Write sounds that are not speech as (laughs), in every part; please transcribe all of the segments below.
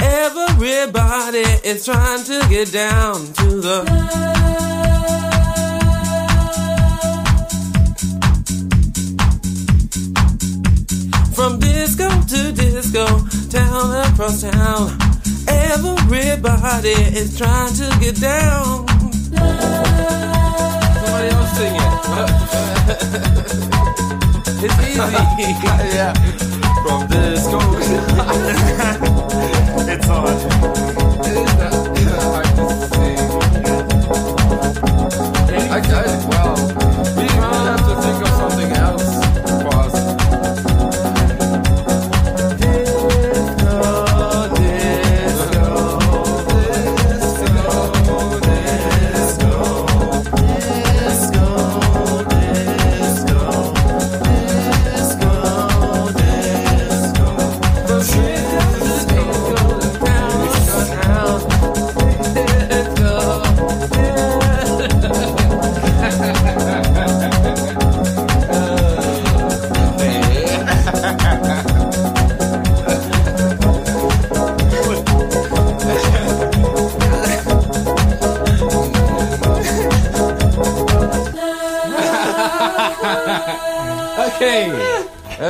Everybody is trying to get down to the. From disco to disco, town across town. Everybody is trying to get down. Somebody else sing it. (laughs) it's easy. (laughs) yeah from the (laughs) it's on.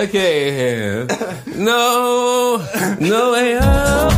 can't no, no way.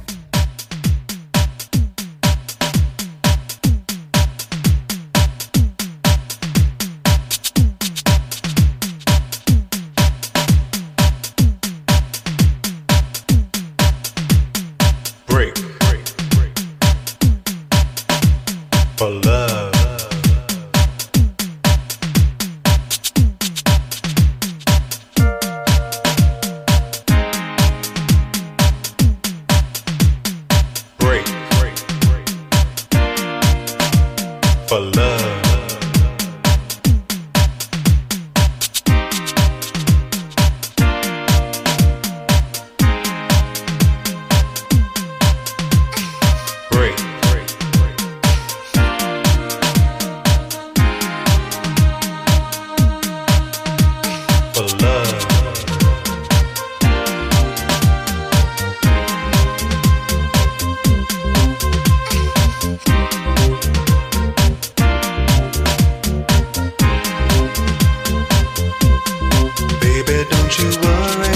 Don't you worry,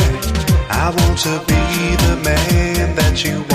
I want to be the man that you want.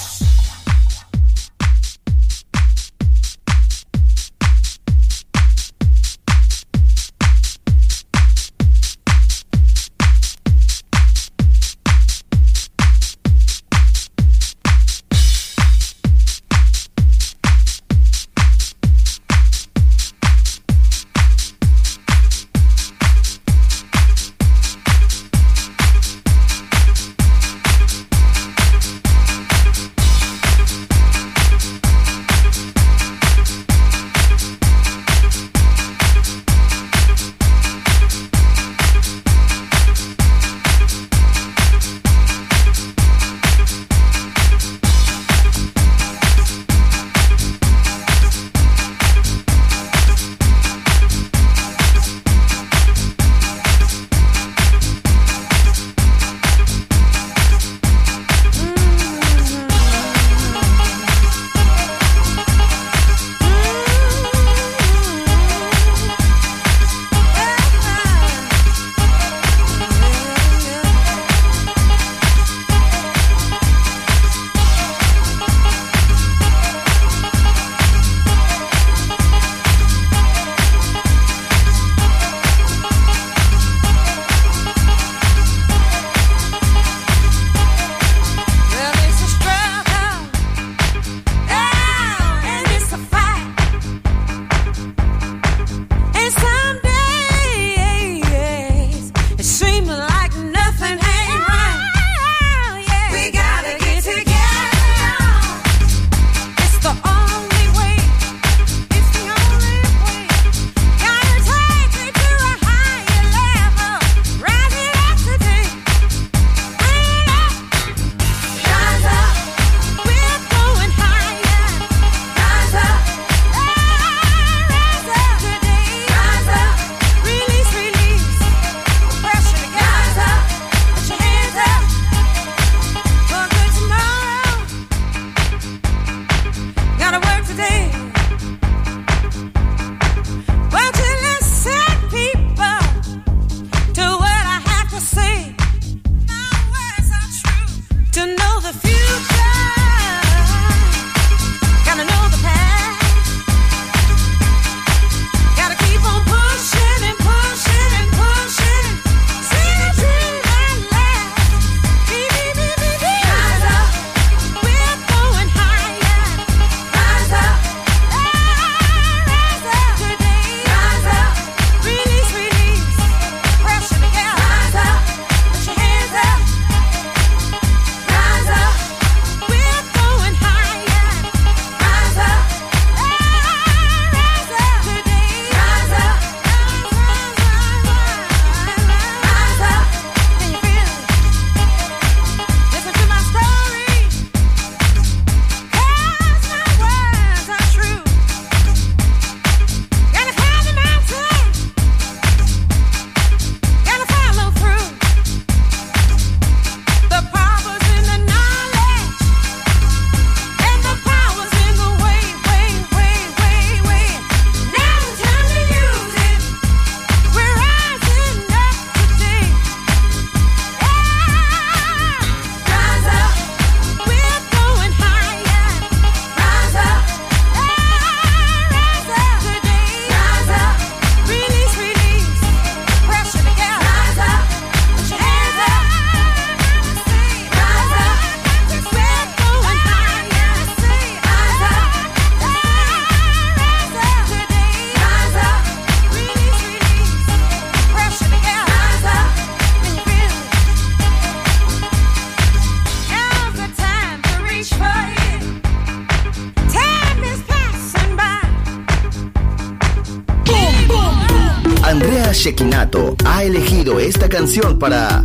Para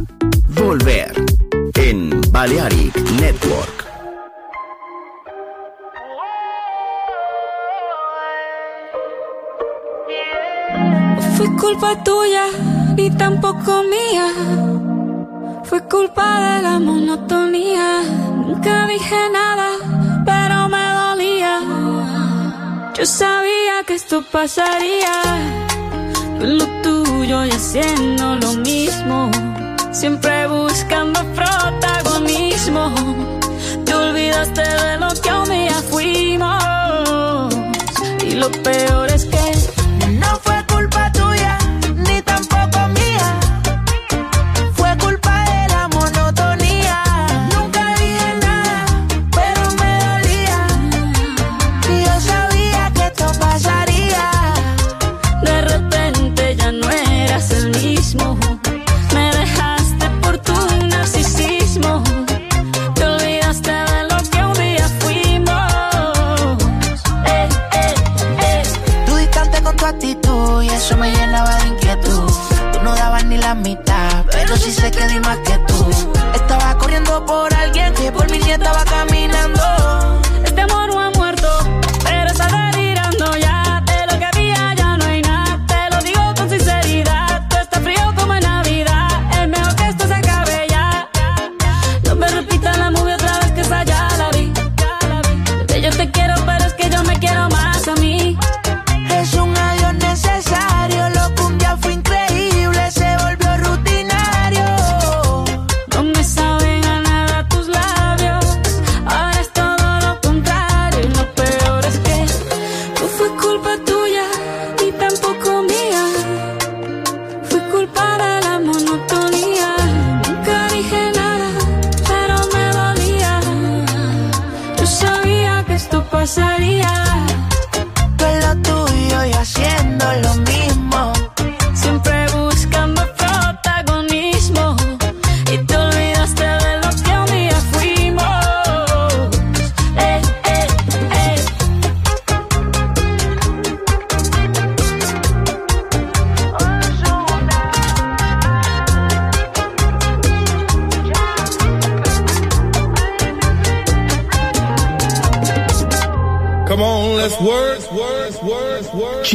Volver en Balearic Network. fue culpa tuya ni tampoco mía. Fue culpa de la monotonía. Nunca dije nada, pero me dolía. Yo sabía que esto pasaría. Tuyo y haciendo lo mismo. Siempre buscando protagonismo. Te olvidaste de lo que un día fuimos. Y lo peor es que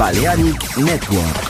Balearic Network.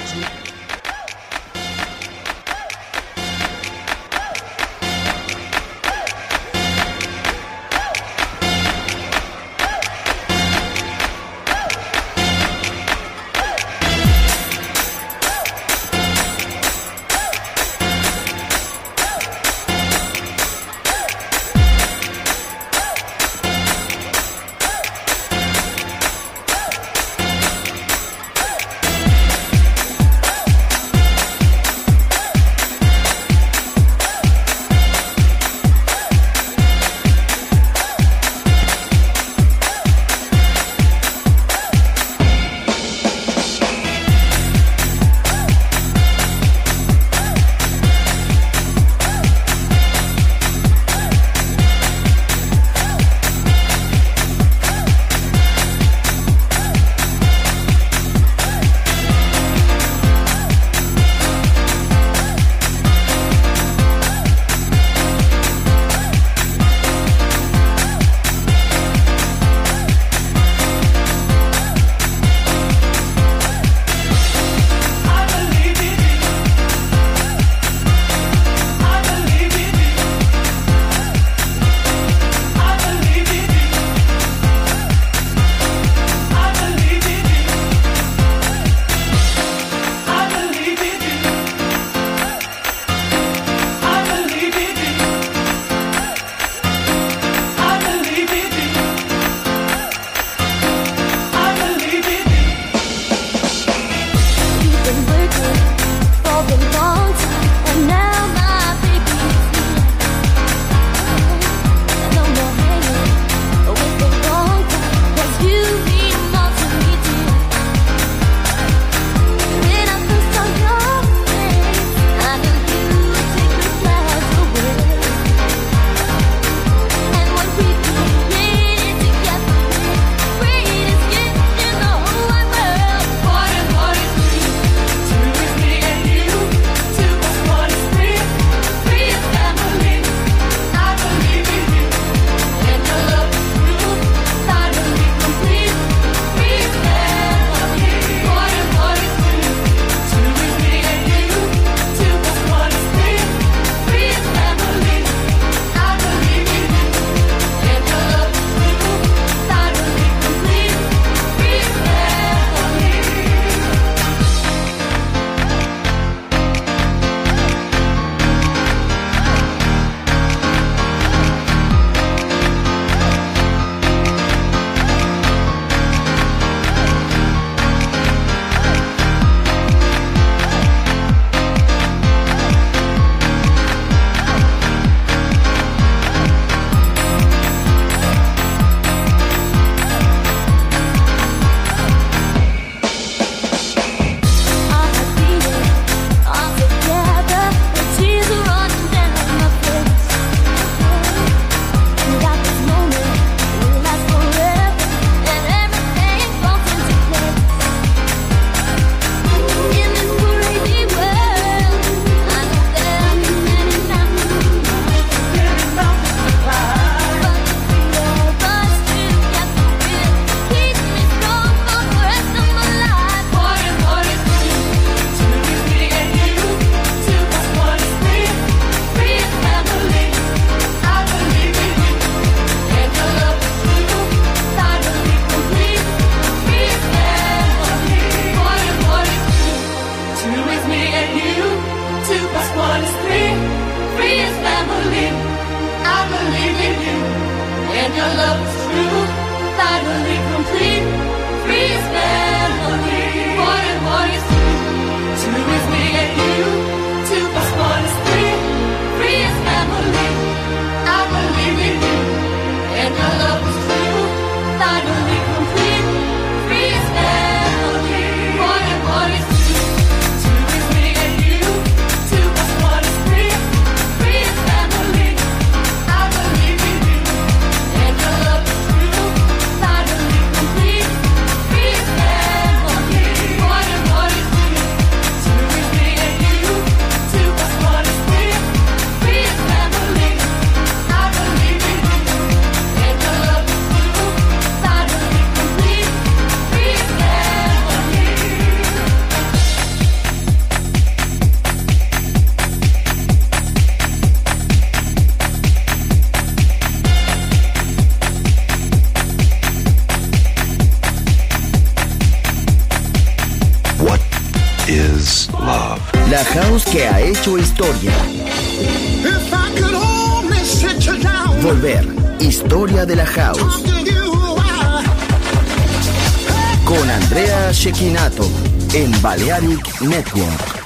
Network.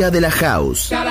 Historia de la house. Gotta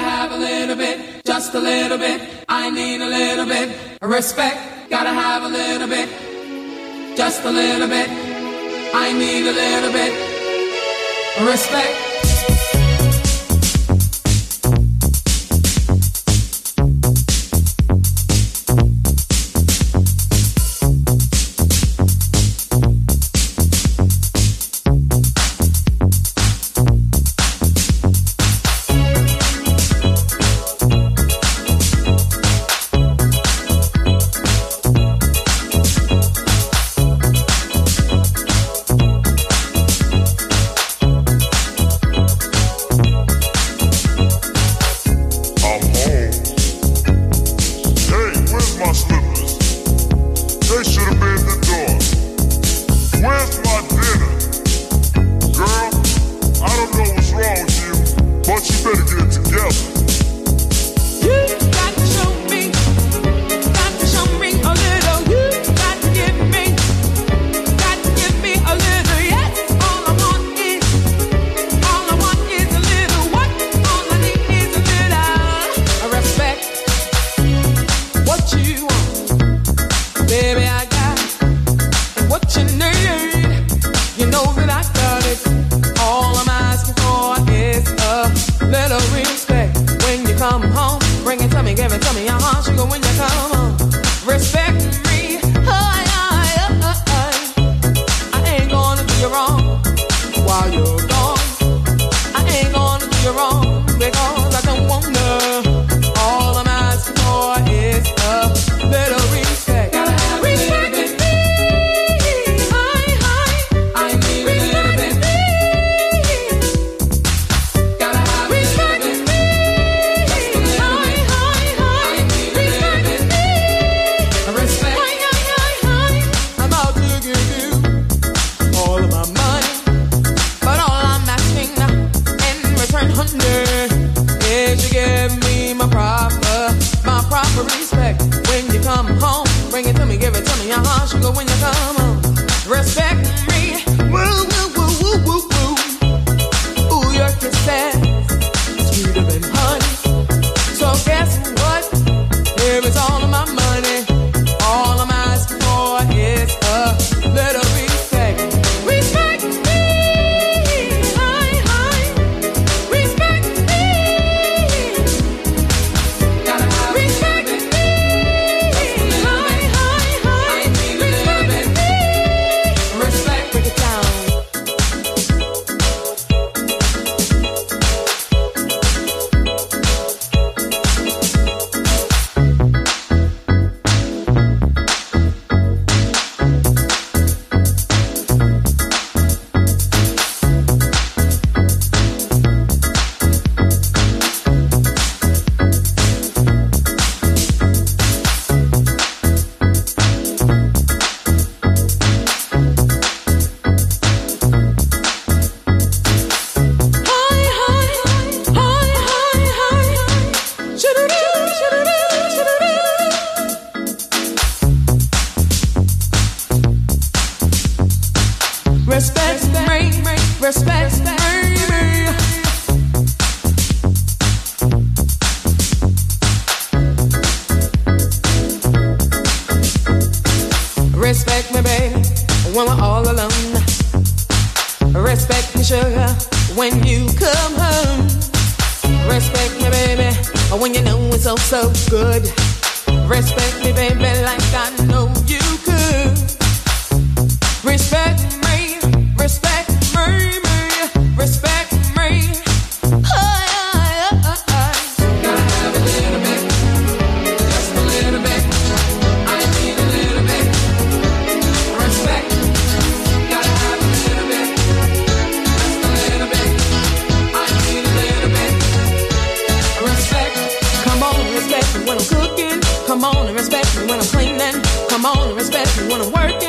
when we're all alone. Respect me, sugar, when you come home. Respect me, baby, when you know it's all so good. Respect me, baby, like I know you could. Respect I'm on and respect when I'm working.